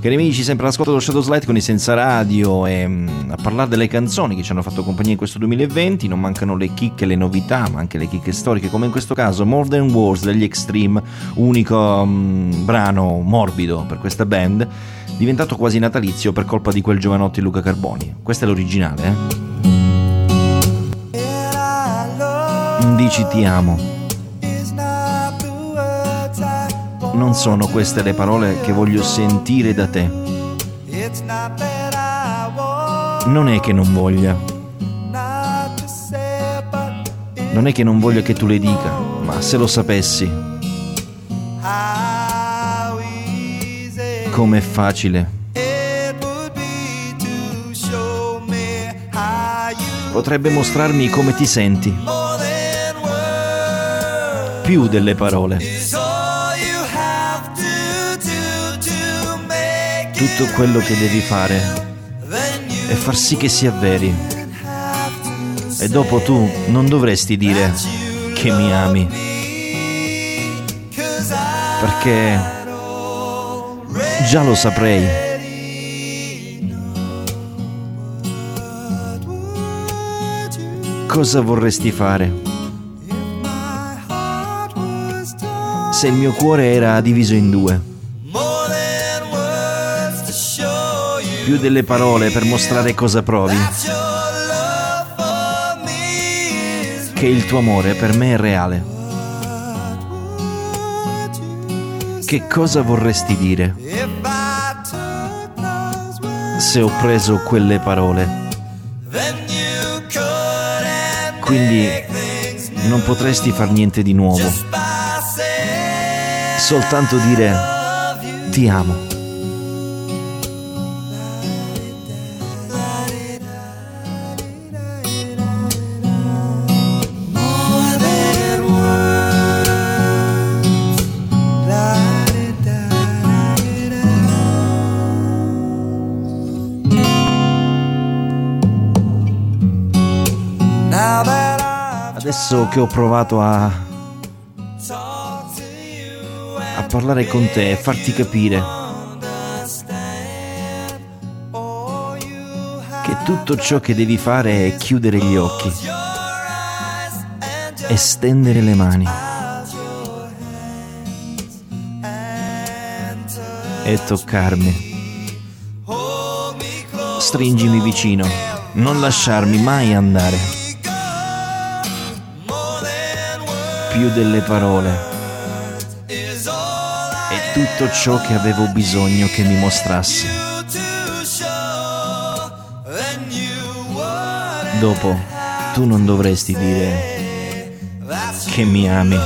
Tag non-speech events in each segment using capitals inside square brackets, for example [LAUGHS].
Cari amici, sempre all'ascolto dello Shadow Slide con i Senza Radio e mm, a parlare delle canzoni che ci hanno fatto compagnia in questo 2020 non mancano le chicche, le novità, ma anche le chicche storiche, come in questo caso More Than Wars degli Extreme, unico um, brano morbido per questa band, diventato quasi natalizio per colpa di quel giovanotti Luca Carboni. Questa è l'originale, eh? Dici ti amo. Non sono queste le parole che voglio sentire da te. Non è che non voglia. Non è che non voglia che tu le dica, ma se lo sapessi. Com'è facile. Potrebbe mostrarmi come ti senti. Più delle parole. Tutto quello che devi fare è far sì che sia veri. E dopo tu non dovresti dire che mi ami. Perché già lo saprei. Cosa vorresti fare? Se il mio cuore era diviso in due. Più delle parole per mostrare cosa provi. Che il tuo amore per me è reale. Che cosa vorresti dire se ho preso quelle parole? Quindi non potresti far niente di nuovo. Soltanto dire ti amo. Adesso che ho provato a, a parlare con te e farti capire che tutto ciò che devi fare è chiudere gli occhi e stendere le mani e toccarmi. Stringimi vicino, non lasciarmi mai andare. Più delle parole. È tutto ciò che avevo bisogno che mi mostrassi. Dopo, tu non dovresti dire che mi ami.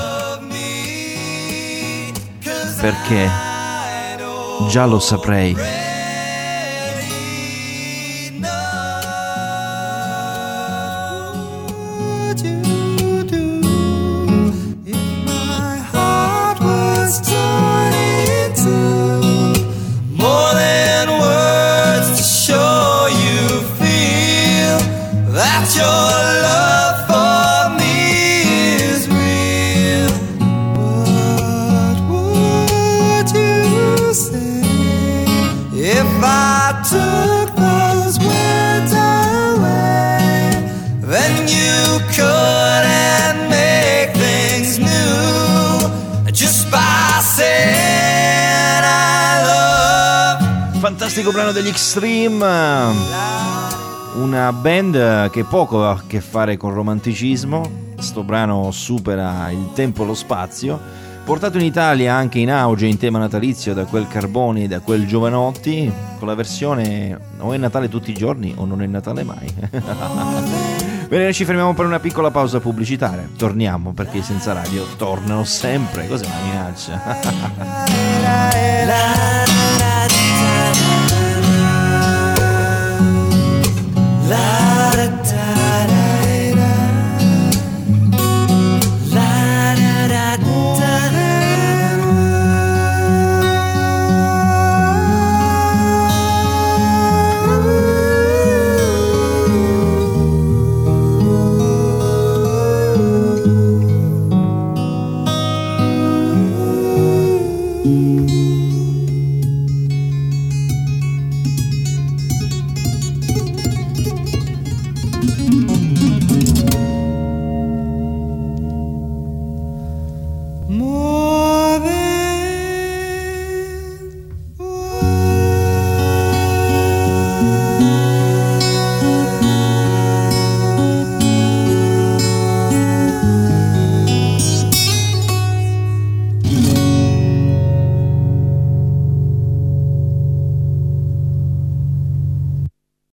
Perché già lo saprei. Fantastico brano degli Extreme, una band che poco ha a che fare con romanticismo, sto brano supera il tempo e lo spazio, portato in Italia anche in auge in tema natalizio da quel Carboni e da quel Giovanotti, con la versione o è Natale tutti i giorni o non è Natale mai. [LAUGHS] Bene, ci fermiamo per una piccola pausa pubblicitaria. Torniamo perché senza radio tornano sempre. Cos'è una minaccia? [LAUGHS]